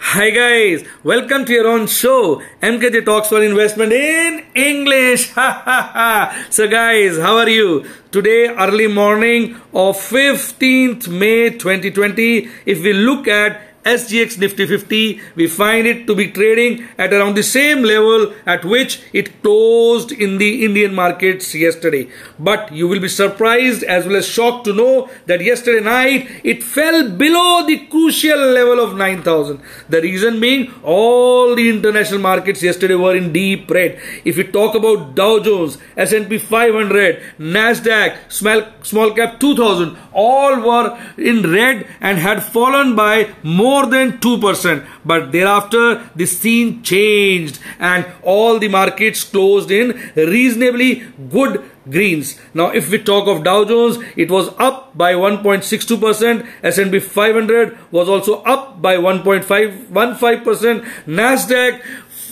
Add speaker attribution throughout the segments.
Speaker 1: Hi guys, welcome to your own show, MKJ Talks for Investment in English. so guys, how are you? Today, early morning of 15th May 2020, if we look at SGX Nifty 50, we find it to be trading at around the same level at which it closed in the Indian markets yesterday. But you will be surprised as well as shocked to know that yesterday night it fell below the crucial level of 9000. The reason being all the international markets yesterday were in deep red. If you talk about Dow Jones, S&P 500, Nasdaq, small, small cap 2000, all were in red and had fallen by more than 2%. But thereafter, the scene changed and all the markets closed in reasonably good greens. Now, if we talk of Dow Jones, it was up by 1.62%. S&P 500 was also up by 1.515%. Nasdaq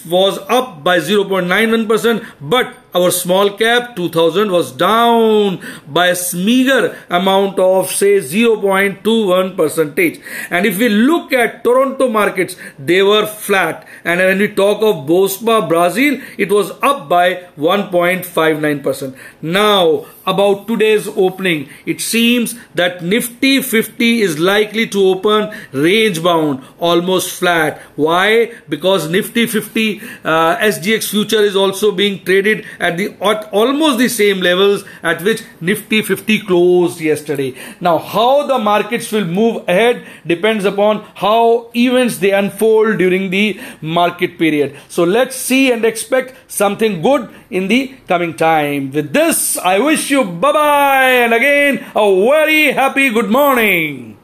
Speaker 1: was up by 0.91%, but our small cap 2000 was down by a meager amount of say 0.21 percentage. And if we look at Toronto markets, they were flat. And when we talk of Bovespa Brazil, it was up by 1.59%. Now, about today's opening, it seems that Nifty 50 is likely to open range bound, almost flat. Why? Because Nifty 50 uh, SGX future is also being traded at the at almost the same levels at which Nifty 50 closed yesterday. Now, how the markets will move ahead depends upon how events they unfold during the market period. So let's see and expect something good in the coming time. With this, I wish you bye bye and again a very happy good morning.